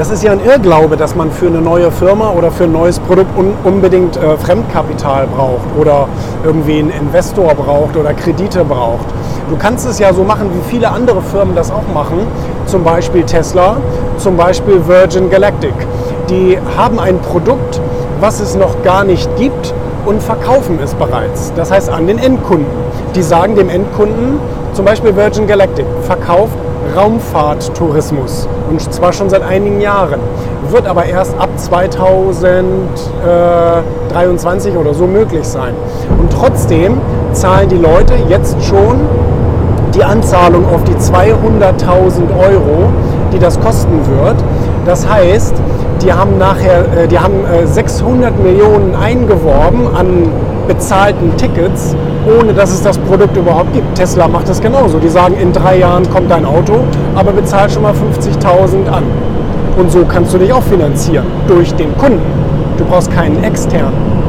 Das ist ja ein Irrglaube, dass man für eine neue Firma oder für ein neues Produkt un unbedingt äh, Fremdkapital braucht oder irgendwie einen Investor braucht oder Kredite braucht. Du kannst es ja so machen, wie viele andere Firmen das auch machen, zum Beispiel Tesla, zum Beispiel Virgin Galactic. Die haben ein Produkt, was es noch gar nicht gibt und verkaufen es bereits. Das heißt an den Endkunden. Die sagen dem Endkunden, zum Beispiel Virgin Galactic, verkauft Raumfahrttourismus und zwar schon seit einigen Jahren, wird aber erst ab 2023 oder so möglich sein. Und trotzdem zahlen die Leute jetzt schon die Anzahlung auf die 200.000 Euro, die das kosten wird. Das heißt, die haben nachher, äh, die haben 600 äh, Millionen eingeworben an bezahlten Tickets, ohne dass es das Produkt überhaupt gibt. Tesla macht das genauso. Die sagen, in drei Jahren kommt dein Auto, aber bezahl schon mal 50.000 an. Und so kannst du dich auch finanzieren durch den Kunden. Du brauchst keinen externen.